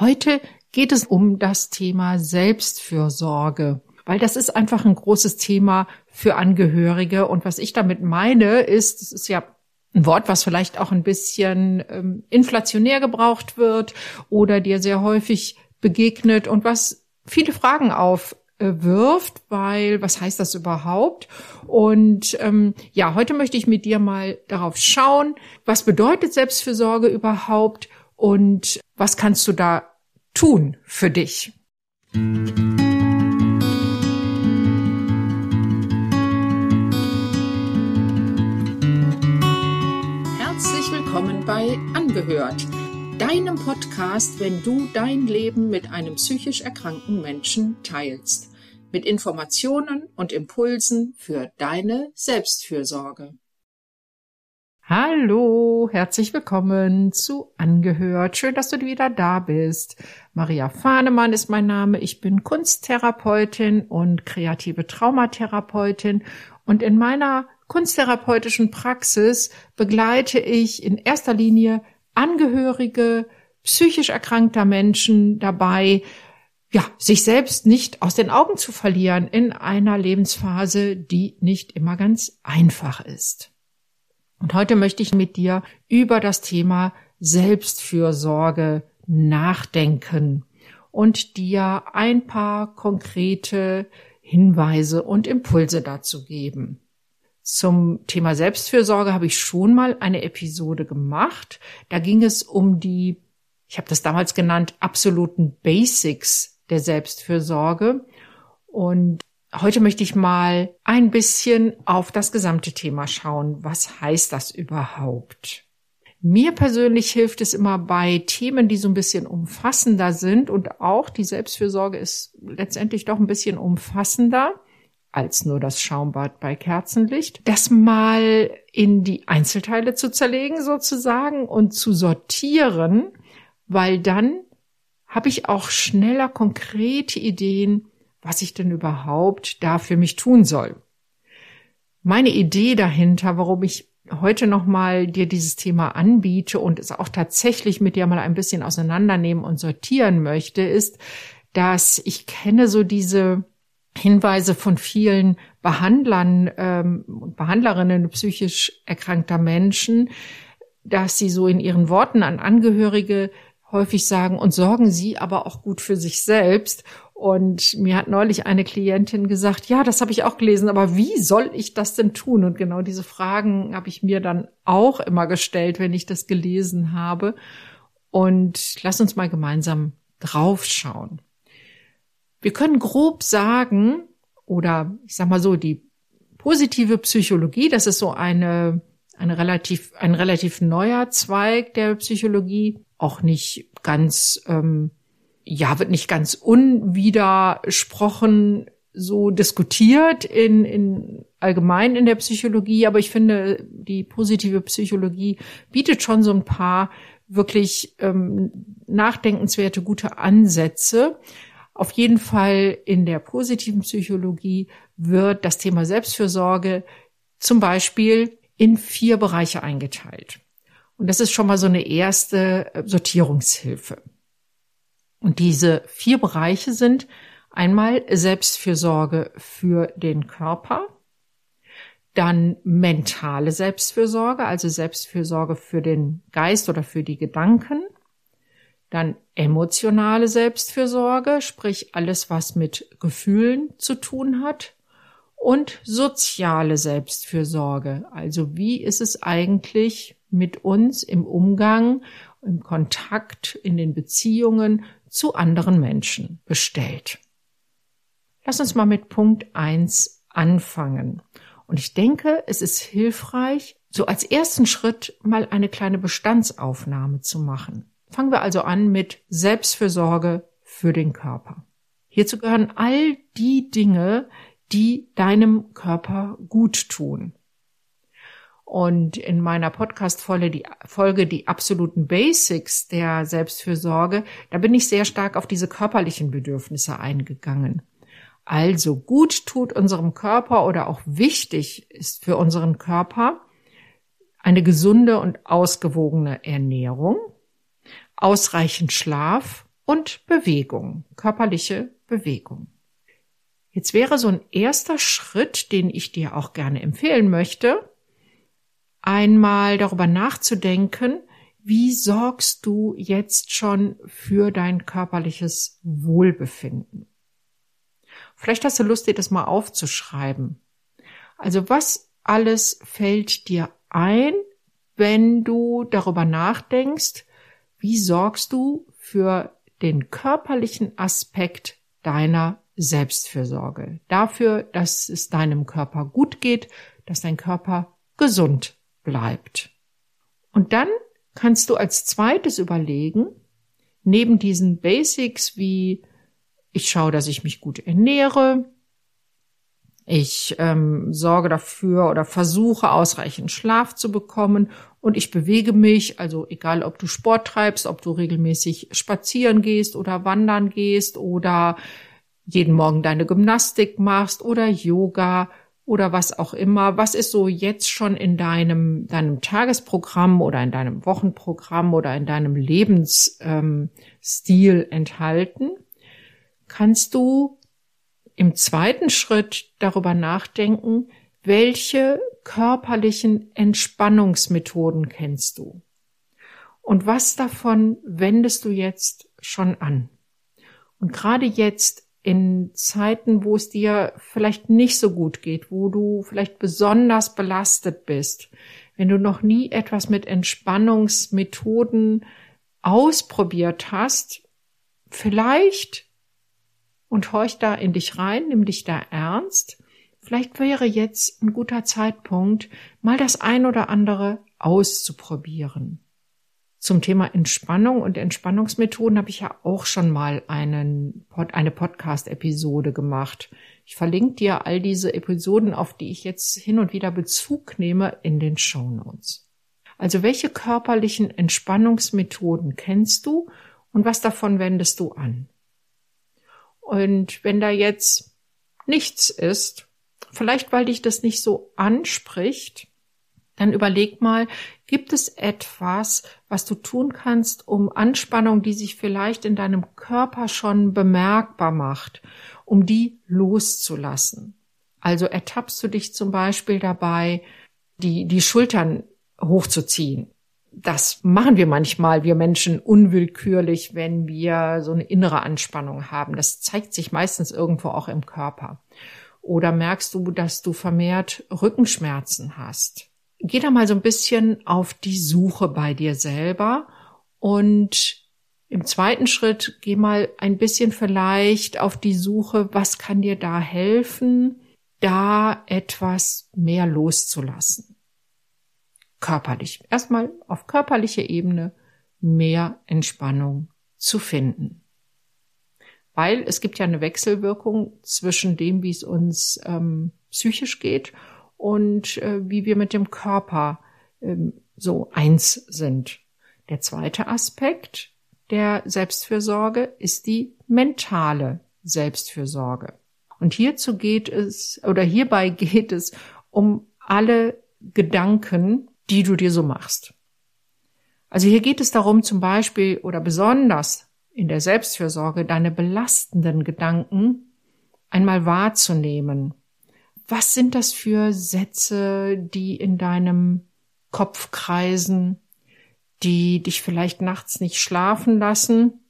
Heute geht es um das Thema Selbstfürsorge, weil das ist einfach ein großes Thema für Angehörige. Und was ich damit meine, ist, es ist ja ein Wort, was vielleicht auch ein bisschen ähm, inflationär gebraucht wird oder dir sehr häufig begegnet und was viele Fragen aufwirft, weil was heißt das überhaupt? Und ähm, ja, heute möchte ich mit dir mal darauf schauen, was bedeutet Selbstfürsorge überhaupt und was kannst du da tun für dich? Herzlich willkommen bei Angehört, deinem Podcast, wenn du dein Leben mit einem psychisch erkrankten Menschen teilst, mit Informationen und Impulsen für deine Selbstfürsorge. Hallo, herzlich willkommen zu Angehört. Schön, dass du wieder da bist. Maria Fahnemann ist mein Name. Ich bin Kunsttherapeutin und kreative Traumatherapeutin. Und in meiner kunsttherapeutischen Praxis begleite ich in erster Linie Angehörige psychisch erkrankter Menschen dabei, ja, sich selbst nicht aus den Augen zu verlieren in einer Lebensphase, die nicht immer ganz einfach ist. Und heute möchte ich mit dir über das Thema Selbstfürsorge nachdenken und dir ein paar konkrete Hinweise und Impulse dazu geben. Zum Thema Selbstfürsorge habe ich schon mal eine Episode gemacht. Da ging es um die, ich habe das damals genannt, absoluten Basics der Selbstfürsorge. Und Heute möchte ich mal ein bisschen auf das gesamte Thema schauen. Was heißt das überhaupt? Mir persönlich hilft es immer bei Themen, die so ein bisschen umfassender sind und auch die Selbstfürsorge ist letztendlich doch ein bisschen umfassender als nur das Schaumbad bei Kerzenlicht, das mal in die Einzelteile zu zerlegen sozusagen und zu sortieren, weil dann habe ich auch schneller konkrete Ideen, was ich denn überhaupt da für mich tun soll. Meine Idee dahinter, warum ich heute nochmal dir dieses Thema anbiete und es auch tatsächlich mit dir mal ein bisschen auseinandernehmen und sortieren möchte, ist, dass ich kenne so diese Hinweise von vielen Behandlern ähm, und Behandlerinnen psychisch erkrankter Menschen, dass sie so in ihren Worten an Angehörige häufig sagen, und sorgen Sie aber auch gut für sich selbst. Und mir hat neulich eine Klientin gesagt, ja, das habe ich auch gelesen, aber wie soll ich das denn tun? Und genau diese Fragen habe ich mir dann auch immer gestellt, wenn ich das gelesen habe. Und lass uns mal gemeinsam draufschauen. Wir können grob sagen, oder ich sag mal so, die positive Psychologie, das ist so eine, eine relativ, ein relativ neuer Zweig der Psychologie, auch nicht ganz ähm, ja, wird nicht ganz unwidersprochen so diskutiert in, in allgemein in der Psychologie, aber ich finde, die positive Psychologie bietet schon so ein paar wirklich ähm, nachdenkenswerte, gute Ansätze. Auf jeden Fall in der positiven Psychologie wird das Thema Selbstfürsorge zum Beispiel in vier Bereiche eingeteilt. Und das ist schon mal so eine erste Sortierungshilfe. Und diese vier Bereiche sind einmal Selbstfürsorge für den Körper, dann mentale Selbstfürsorge, also Selbstfürsorge für den Geist oder für die Gedanken, dann emotionale Selbstfürsorge, sprich alles, was mit Gefühlen zu tun hat, und soziale Selbstfürsorge, also wie ist es eigentlich mit uns im Umgang, im Kontakt, in den Beziehungen zu anderen Menschen bestellt. Lass uns mal mit Punkt eins anfangen. Und ich denke, es ist hilfreich, so als ersten Schritt mal eine kleine Bestandsaufnahme zu machen. Fangen wir also an mit Selbstfürsorge für den Körper. Hierzu gehören all die Dinge, die deinem Körper gut tun. Und in meiner Podcast-Folge, die Folge, die absoluten Basics der Selbstfürsorge, da bin ich sehr stark auf diese körperlichen Bedürfnisse eingegangen. Also gut tut unserem Körper oder auch wichtig ist für unseren Körper eine gesunde und ausgewogene Ernährung, ausreichend Schlaf und Bewegung, körperliche Bewegung. Jetzt wäre so ein erster Schritt, den ich dir auch gerne empfehlen möchte, einmal darüber nachzudenken, wie sorgst du jetzt schon für dein körperliches Wohlbefinden? Vielleicht hast du Lust, dir das mal aufzuschreiben. Also was alles fällt dir ein, wenn du darüber nachdenkst, wie sorgst du für den körperlichen Aspekt deiner Selbstfürsorge. Dafür, dass es deinem Körper gut geht, dass dein Körper gesund bleibt. Und dann kannst du als zweites überlegen, neben diesen Basics wie ich schaue, dass ich mich gut ernähre, ich ähm, sorge dafür oder versuche ausreichend Schlaf zu bekommen und ich bewege mich, also egal ob du Sport treibst, ob du regelmäßig spazieren gehst oder wandern gehst oder jeden Morgen deine Gymnastik machst oder Yoga oder was auch immer. Was ist so jetzt schon in deinem, deinem Tagesprogramm oder in deinem Wochenprogramm oder in deinem Lebensstil ähm, enthalten? Kannst du im zweiten Schritt darüber nachdenken, welche körperlichen Entspannungsmethoden kennst du? Und was davon wendest du jetzt schon an? Und gerade jetzt in Zeiten, wo es dir vielleicht nicht so gut geht, wo du vielleicht besonders belastet bist, wenn du noch nie etwas mit Entspannungsmethoden ausprobiert hast, vielleicht und horch da in dich rein, nimm dich da ernst. Vielleicht wäre jetzt ein guter Zeitpunkt, mal das ein oder andere auszuprobieren. Zum Thema Entspannung und Entspannungsmethoden habe ich ja auch schon mal einen, eine Podcast-Episode gemacht. Ich verlinke dir all diese Episoden, auf die ich jetzt hin und wieder Bezug nehme, in den Show Notes. Also welche körperlichen Entspannungsmethoden kennst du und was davon wendest du an? Und wenn da jetzt nichts ist, vielleicht weil dich das nicht so anspricht, dann überleg mal, gibt es etwas, was du tun kannst, um Anspannung, die sich vielleicht in deinem Körper schon bemerkbar macht, um die loszulassen? Also ertappst du dich zum Beispiel dabei, die, die Schultern hochzuziehen. Das machen wir manchmal, wir Menschen, unwillkürlich, wenn wir so eine innere Anspannung haben. Das zeigt sich meistens irgendwo auch im Körper. Oder merkst du, dass du vermehrt Rückenschmerzen hast? Geh da mal so ein bisschen auf die Suche bei dir selber und im zweiten Schritt geh mal ein bisschen vielleicht auf die Suche, was kann dir da helfen, da etwas mehr loszulassen. Körperlich. Erstmal auf körperlicher Ebene mehr Entspannung zu finden. Weil es gibt ja eine Wechselwirkung zwischen dem, wie es uns ähm, psychisch geht und äh, wie wir mit dem Körper ähm, so eins sind. Der zweite Aspekt der Selbstfürsorge ist die mentale Selbstfürsorge. Und hierzu geht es, oder hierbei geht es um alle Gedanken, die du dir so machst. Also hier geht es darum, zum Beispiel oder besonders in der Selbstfürsorge deine belastenden Gedanken einmal wahrzunehmen was sind das für Sätze, die in deinem Kopf kreisen, die dich vielleicht nachts nicht schlafen lassen,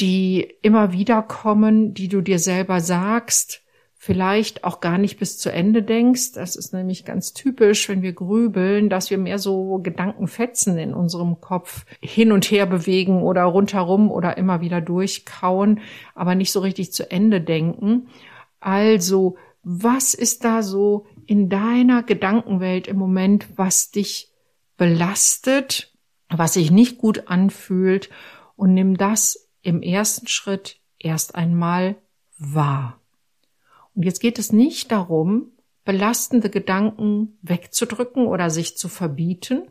die immer wieder kommen, die du dir selber sagst, vielleicht auch gar nicht bis zu Ende denkst. Das ist nämlich ganz typisch, wenn wir grübeln, dass wir mehr so Gedankenfetzen in unserem Kopf hin und her bewegen oder rundherum oder immer wieder durchkauen, aber nicht so richtig zu Ende denken. Also was ist da so in deiner Gedankenwelt im Moment, was dich belastet, was sich nicht gut anfühlt und nimm das im ersten Schritt erst einmal wahr. Und jetzt geht es nicht darum, belastende Gedanken wegzudrücken oder sich zu verbieten,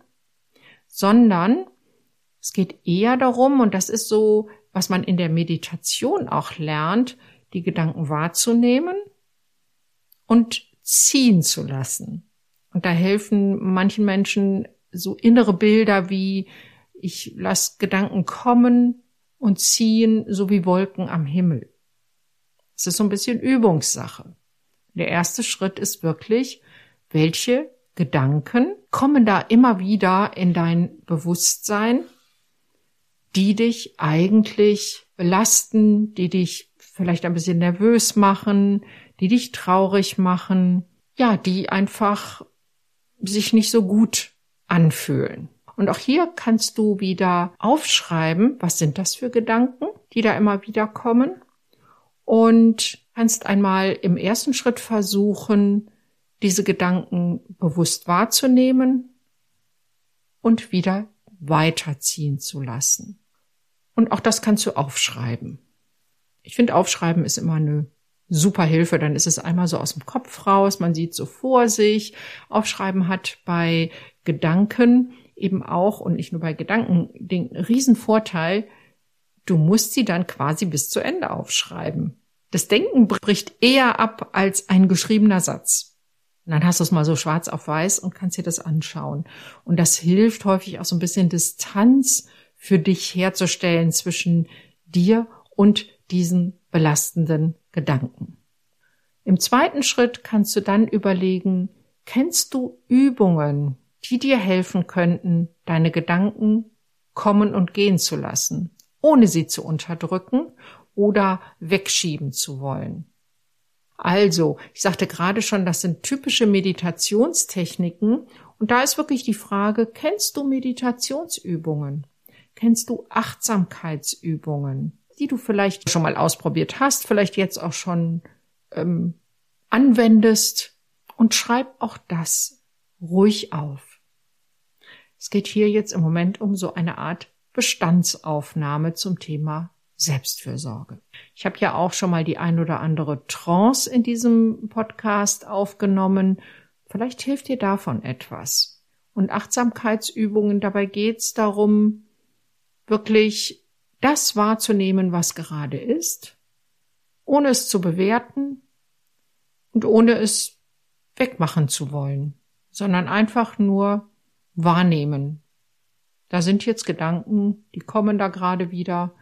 sondern es geht eher darum, und das ist so, was man in der Meditation auch lernt, die Gedanken wahrzunehmen und ziehen zu lassen. Und da helfen manchen Menschen so innere Bilder wie ich lasse Gedanken kommen und ziehen so wie Wolken am Himmel. Es ist so ein bisschen Übungssache. Der erste Schritt ist wirklich, welche Gedanken kommen da immer wieder in dein Bewusstsein, die dich eigentlich belasten, die dich vielleicht ein bisschen nervös machen, die dich traurig machen, ja, die einfach sich nicht so gut anfühlen. Und auch hier kannst du wieder aufschreiben, was sind das für Gedanken, die da immer wieder kommen. Und kannst einmal im ersten Schritt versuchen, diese Gedanken bewusst wahrzunehmen und wieder weiterziehen zu lassen. Und auch das kannst du aufschreiben. Ich finde, aufschreiben ist immer eine super Hilfe. Dann ist es einmal so aus dem Kopf raus, man sieht so vor sich. Aufschreiben hat bei Gedanken eben auch und nicht nur bei Gedanken den Riesenvorteil, du musst sie dann quasi bis zu Ende aufschreiben. Das Denken bricht eher ab als ein geschriebener Satz. Und dann hast du es mal so schwarz auf weiß und kannst dir das anschauen. Und das hilft häufig auch so ein bisschen Distanz für dich herzustellen zwischen dir und diesen belastenden Gedanken. Im zweiten Schritt kannst du dann überlegen, kennst du Übungen, die dir helfen könnten, deine Gedanken kommen und gehen zu lassen, ohne sie zu unterdrücken oder wegschieben zu wollen. Also, ich sagte gerade schon, das sind typische Meditationstechniken und da ist wirklich die Frage, kennst du Meditationsübungen? Kennst du Achtsamkeitsübungen? Die du vielleicht schon mal ausprobiert hast, vielleicht jetzt auch schon ähm, anwendest und schreib auch das ruhig auf. Es geht hier jetzt im Moment um so eine Art Bestandsaufnahme zum Thema Selbstfürsorge. Ich habe ja auch schon mal die ein oder andere Trance in diesem Podcast aufgenommen. Vielleicht hilft dir davon etwas. Und Achtsamkeitsübungen, dabei geht es darum, wirklich das wahrzunehmen, was gerade ist, ohne es zu bewerten und ohne es wegmachen zu wollen, sondern einfach nur wahrnehmen. Da sind jetzt Gedanken, die kommen da gerade wieder,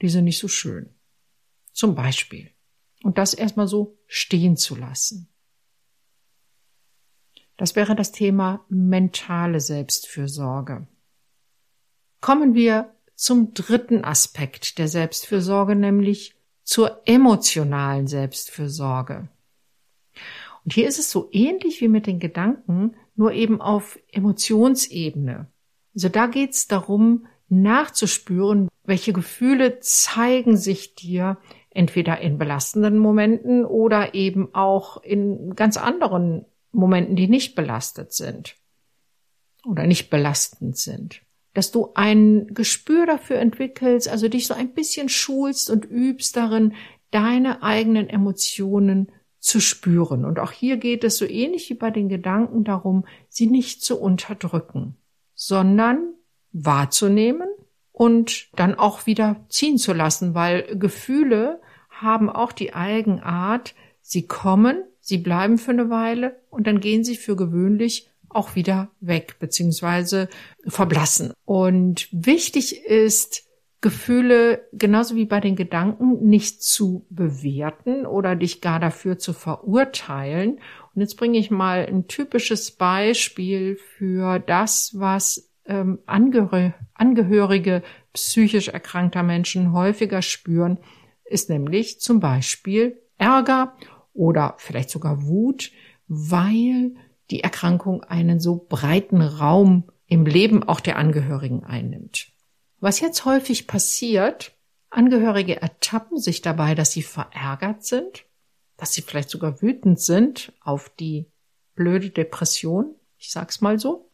die sind nicht so schön. Zum Beispiel. Und das erstmal so stehen zu lassen. Das wäre das Thema mentale Selbstfürsorge. Kommen wir zum dritten Aspekt der Selbstfürsorge, nämlich zur emotionalen Selbstfürsorge. Und hier ist es so ähnlich wie mit den Gedanken, nur eben auf Emotionsebene. Also da geht es darum, nachzuspüren, welche Gefühle zeigen sich dir entweder in belastenden Momenten oder eben auch in ganz anderen Momenten, die nicht belastet sind oder nicht belastend sind dass du ein Gespür dafür entwickelst, also dich so ein bisschen schulst und übst darin, deine eigenen Emotionen zu spüren. Und auch hier geht es so ähnlich wie bei den Gedanken darum, sie nicht zu unterdrücken, sondern wahrzunehmen und dann auch wieder ziehen zu lassen, weil Gefühle haben auch die Eigenart, sie kommen, sie bleiben für eine Weile und dann gehen sie für gewöhnlich auch wieder weg beziehungsweise verblassen. Und wichtig ist, Gefühle genauso wie bei den Gedanken nicht zu bewerten oder dich gar dafür zu verurteilen. Und jetzt bringe ich mal ein typisches Beispiel für das, was ähm, Angehör Angehörige psychisch erkrankter Menschen häufiger spüren, ist nämlich zum Beispiel Ärger oder vielleicht sogar Wut, weil die Erkrankung einen so breiten Raum im Leben auch der Angehörigen einnimmt. Was jetzt häufig passiert, Angehörige ertappen sich dabei, dass sie verärgert sind, dass sie vielleicht sogar wütend sind auf die blöde Depression, ich sag's mal so,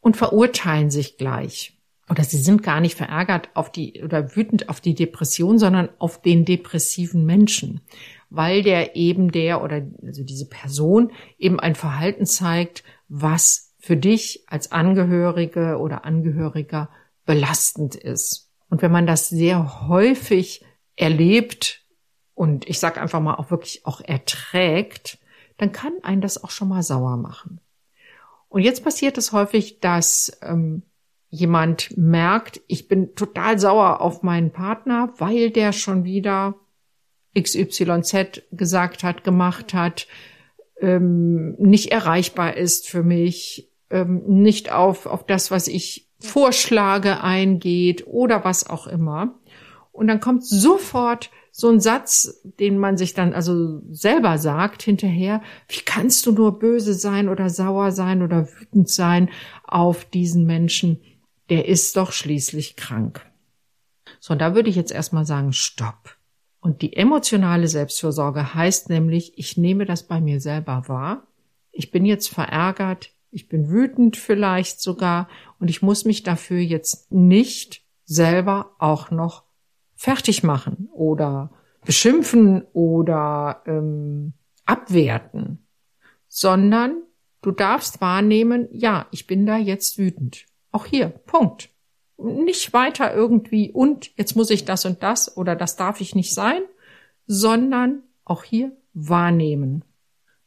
und verurteilen sich gleich. Oder sie sind gar nicht verärgert auf die oder wütend auf die Depression, sondern auf den depressiven Menschen weil der eben der oder also diese Person eben ein Verhalten zeigt, was für dich als Angehörige oder Angehöriger belastend ist. Und wenn man das sehr häufig erlebt und ich sage einfach mal auch wirklich auch erträgt, dann kann einen das auch schon mal sauer machen. Und jetzt passiert es häufig, dass ähm, jemand merkt, ich bin total sauer auf meinen Partner, weil der schon wieder XYZ gesagt hat, gemacht hat, ähm, nicht erreichbar ist für mich, ähm, nicht auf, auf das, was ich vorschlage, eingeht oder was auch immer. Und dann kommt sofort so ein Satz, den man sich dann also selber sagt hinterher, wie kannst du nur böse sein oder sauer sein oder wütend sein auf diesen Menschen? Der ist doch schließlich krank. So, und da würde ich jetzt erstmal sagen, stopp. Und die emotionale Selbstfürsorge heißt nämlich, ich nehme das bei mir selber wahr. Ich bin jetzt verärgert, ich bin wütend vielleicht sogar und ich muss mich dafür jetzt nicht selber auch noch fertig machen oder beschimpfen oder ähm, abwerten, sondern du darfst wahrnehmen, ja, ich bin da jetzt wütend. Auch hier, Punkt nicht weiter irgendwie und jetzt muss ich das und das oder das darf ich nicht sein, sondern auch hier wahrnehmen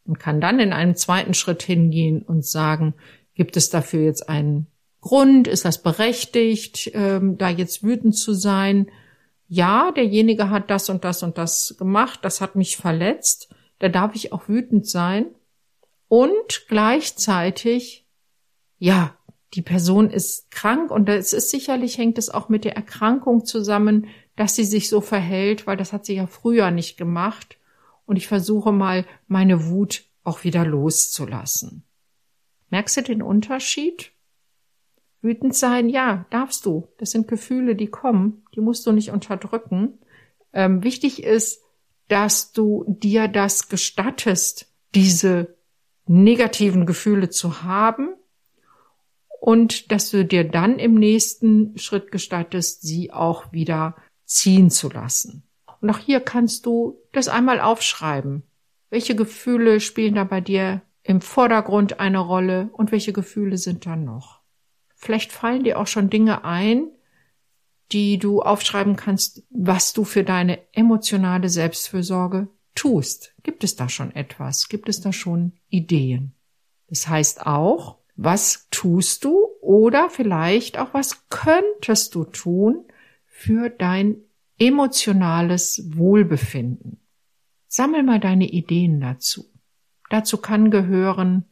und kann dann in einem zweiten Schritt hingehen und sagen, gibt es dafür jetzt einen Grund? Ist das berechtigt, ähm, da jetzt wütend zu sein? Ja, derjenige hat das und das und das gemacht, das hat mich verletzt, da darf ich auch wütend sein. Und gleichzeitig, ja, die Person ist krank und es ist sicherlich hängt es auch mit der Erkrankung zusammen, dass sie sich so verhält, weil das hat sie ja früher nicht gemacht. Und ich versuche mal, meine Wut auch wieder loszulassen. Merkst du den Unterschied? Wütend sein, ja, darfst du. Das sind Gefühle, die kommen, die musst du nicht unterdrücken. Ähm, wichtig ist, dass du dir das gestattest, diese negativen Gefühle zu haben und dass du dir dann im nächsten Schritt gestattest, sie auch wieder ziehen zu lassen. Und auch hier kannst du das einmal aufschreiben. Welche Gefühle spielen da bei dir im Vordergrund eine Rolle und welche Gefühle sind da noch? Vielleicht fallen dir auch schon Dinge ein, die du aufschreiben kannst, was du für deine emotionale Selbstfürsorge tust. Gibt es da schon etwas? Gibt es da schon Ideen? Das heißt auch, was tust du oder vielleicht auch was könntest du tun für dein emotionales Wohlbefinden. Sammel mal deine Ideen dazu. Dazu kann gehören,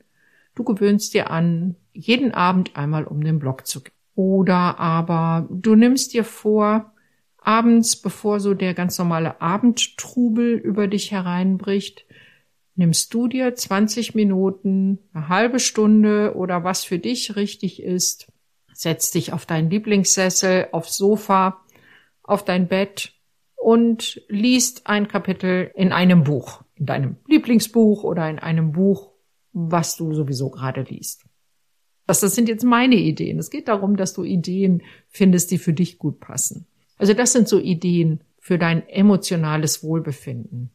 du gewöhnst dir an, jeden Abend einmal um den Block zu gehen. Oder aber du nimmst dir vor, abends, bevor so der ganz normale Abendtrubel über dich hereinbricht, nimmst du dir 20 Minuten, eine halbe Stunde oder was für dich richtig ist, setzt dich auf deinen Lieblingssessel, aufs Sofa, auf dein Bett und liest ein Kapitel in einem Buch, in deinem Lieblingsbuch oder in einem Buch, was du sowieso gerade liest. Das, das sind jetzt meine Ideen. Es geht darum, dass du Ideen findest, die für dich gut passen. Also das sind so Ideen für dein emotionales Wohlbefinden.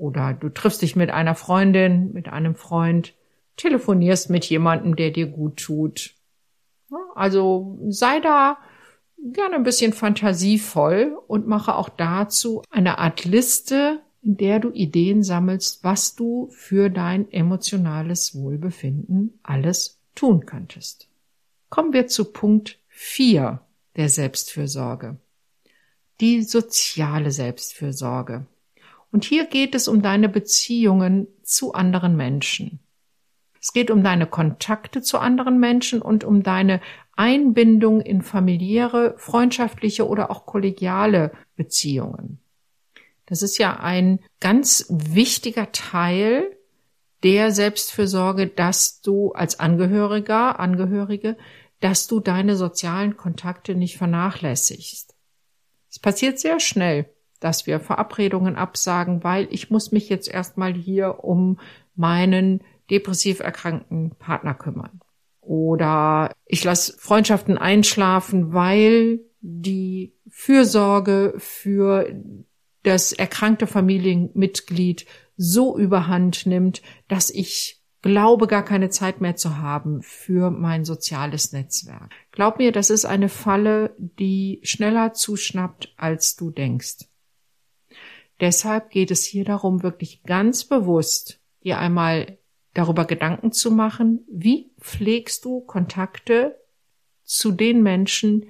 Oder du triffst dich mit einer Freundin, mit einem Freund, telefonierst mit jemandem, der dir gut tut. Also sei da gerne ein bisschen fantasievoll und mache auch dazu eine Art Liste, in der du Ideen sammelst, was du für dein emotionales Wohlbefinden alles tun könntest. Kommen wir zu Punkt 4 der Selbstfürsorge. Die soziale Selbstfürsorge. Und hier geht es um deine Beziehungen zu anderen Menschen. Es geht um deine Kontakte zu anderen Menschen und um deine Einbindung in familiäre, freundschaftliche oder auch kollegiale Beziehungen. Das ist ja ein ganz wichtiger Teil der Selbstfürsorge, dass du als Angehöriger, Angehörige, dass du deine sozialen Kontakte nicht vernachlässigst. Es passiert sehr schnell, dass wir Verabredungen absagen, weil ich muss mich jetzt erstmal hier um meinen depressiv erkrankten Partner kümmern. Oder ich lasse Freundschaften einschlafen, weil die Fürsorge für das erkrankte Familienmitglied so überhand nimmt, dass ich glaube gar keine Zeit mehr zu haben für mein soziales Netzwerk. Glaub mir, das ist eine Falle, die schneller zuschnappt, als du denkst. Deshalb geht es hier darum, wirklich ganz bewusst dir einmal darüber Gedanken zu machen, wie pflegst du Kontakte zu den Menschen,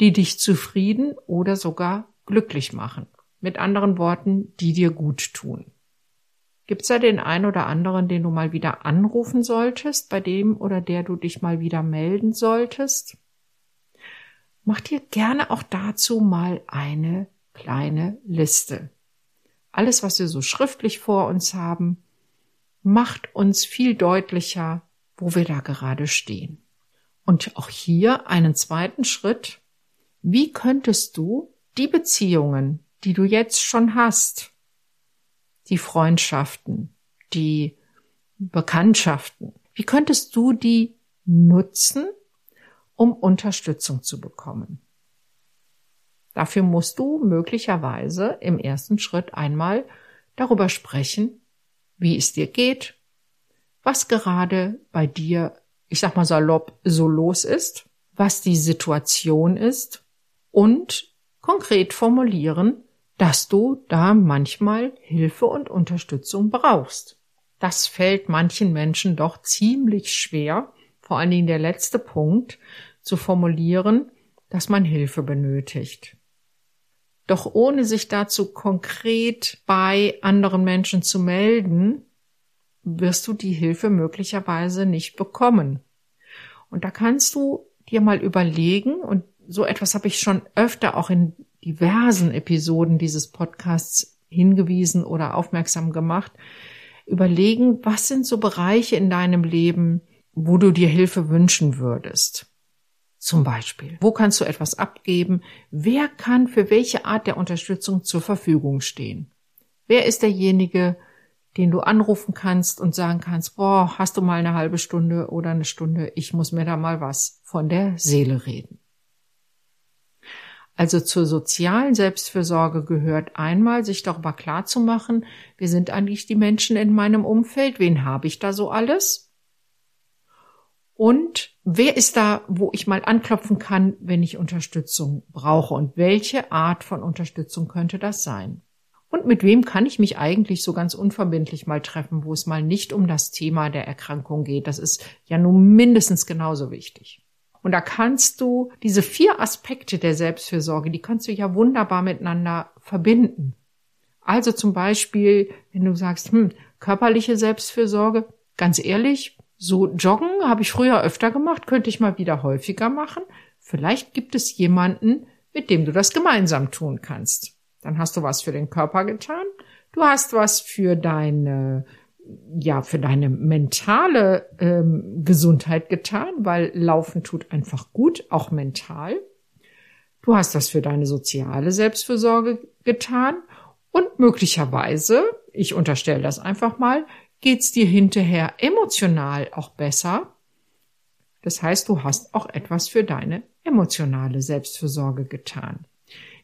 die dich zufrieden oder sogar glücklich machen. Mit anderen Worten, die dir gut tun. Gibt's da den einen oder anderen, den du mal wieder anrufen solltest, bei dem oder der du dich mal wieder melden solltest? Mach dir gerne auch dazu mal eine kleine Liste. Alles, was wir so schriftlich vor uns haben, macht uns viel deutlicher, wo wir da gerade stehen. Und auch hier einen zweiten Schritt. Wie könntest du die Beziehungen, die du jetzt schon hast, die Freundschaften, die Bekanntschaften, wie könntest du die nutzen, um Unterstützung zu bekommen? Dafür musst du möglicherweise im ersten Schritt einmal darüber sprechen, wie es dir geht, was gerade bei dir, ich sag mal salopp, so los ist, was die Situation ist und konkret formulieren, dass du da manchmal Hilfe und Unterstützung brauchst. Das fällt manchen Menschen doch ziemlich schwer, vor allen Dingen der letzte Punkt, zu formulieren, dass man Hilfe benötigt. Doch ohne sich dazu konkret bei anderen Menschen zu melden, wirst du die Hilfe möglicherweise nicht bekommen. Und da kannst du dir mal überlegen, und so etwas habe ich schon öfter auch in diversen Episoden dieses Podcasts hingewiesen oder aufmerksam gemacht, überlegen, was sind so Bereiche in deinem Leben, wo du dir Hilfe wünschen würdest. Zum Beispiel, wo kannst du etwas abgeben? Wer kann für welche Art der Unterstützung zur Verfügung stehen? Wer ist derjenige, den du anrufen kannst und sagen kannst, boah, hast du mal eine halbe Stunde oder eine Stunde, ich muss mir da mal was von der Seele reden. Also zur sozialen Selbstfürsorge gehört einmal, sich darüber klar zu machen, wir sind eigentlich die Menschen in meinem Umfeld, wen habe ich da so alles? Und wer ist da, wo ich mal anklopfen kann, wenn ich Unterstützung brauche? Und welche Art von Unterstützung könnte das sein? Und mit wem kann ich mich eigentlich so ganz unverbindlich mal treffen, wo es mal nicht um das Thema der Erkrankung geht? Das ist ja nun mindestens genauso wichtig. Und da kannst du diese vier Aspekte der Selbstfürsorge, die kannst du ja wunderbar miteinander verbinden. Also zum Beispiel, wenn du sagst, hm, körperliche Selbstfürsorge, ganz ehrlich, so joggen habe ich früher öfter gemacht, könnte ich mal wieder häufiger machen. Vielleicht gibt es jemanden, mit dem du das gemeinsam tun kannst. Dann hast du was für den Körper getan. Du hast was für deine ja für deine mentale ähm, Gesundheit getan, weil Laufen tut einfach gut, auch mental. Du hast das für deine soziale Selbstfürsorge getan und möglicherweise, ich unterstelle das einfach mal, geht's dir hinterher emotional auch besser. Das heißt, du hast auch etwas für deine emotionale Selbstfürsorge getan.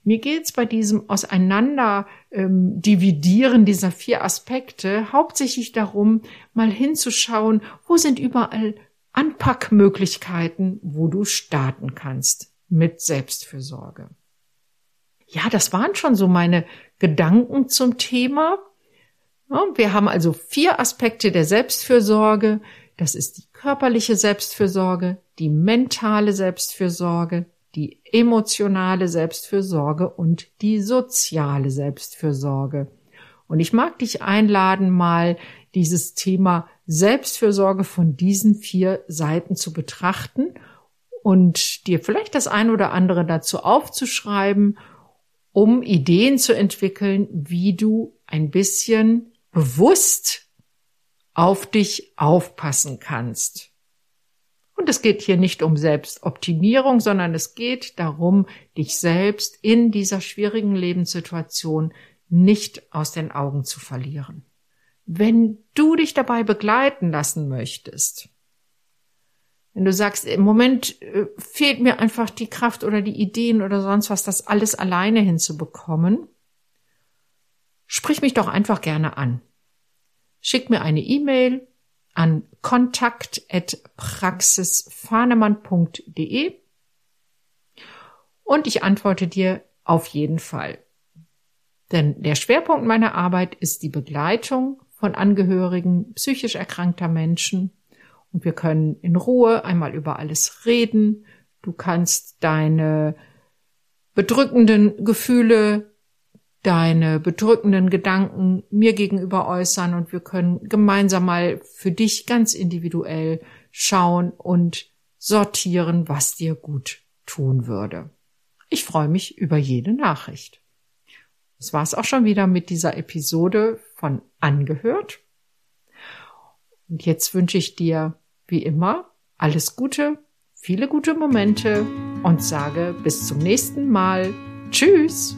Mir geht's bei diesem Auseinander ähm, dieser vier Aspekte hauptsächlich darum, mal hinzuschauen, wo sind überall Anpackmöglichkeiten, wo du starten kannst mit Selbstfürsorge. Ja, das waren schon so meine Gedanken zum Thema. Wir haben also vier Aspekte der Selbstfürsorge. Das ist die körperliche Selbstfürsorge, die mentale Selbstfürsorge, die emotionale Selbstfürsorge und die soziale Selbstfürsorge. Und ich mag dich einladen, mal dieses Thema Selbstfürsorge von diesen vier Seiten zu betrachten und dir vielleicht das ein oder andere dazu aufzuschreiben, um Ideen zu entwickeln, wie du ein bisschen bewusst auf dich aufpassen kannst. Und es geht hier nicht um Selbstoptimierung, sondern es geht darum, dich selbst in dieser schwierigen Lebenssituation nicht aus den Augen zu verlieren. Wenn du dich dabei begleiten lassen möchtest, wenn du sagst, im Moment äh, fehlt mir einfach die Kraft oder die Ideen oder sonst was, das alles alleine hinzubekommen, sprich mich doch einfach gerne an. Schick mir eine E-Mail an kontakt.praxisfahnemann.de und ich antworte dir auf jeden Fall. Denn der Schwerpunkt meiner Arbeit ist die Begleitung von Angehörigen psychisch erkrankter Menschen. Und wir können in Ruhe einmal über alles reden, Du kannst deine bedrückenden Gefühle, deine bedrückenden Gedanken mir gegenüber äußern und wir können gemeinsam mal für dich ganz individuell schauen und sortieren, was dir gut tun würde. Ich freue mich über jede Nachricht. Das war's auch schon wieder mit dieser Episode von Angehört. Und jetzt wünsche ich dir, wie immer, alles Gute, viele gute Momente und sage bis zum nächsten Mal. Tschüss!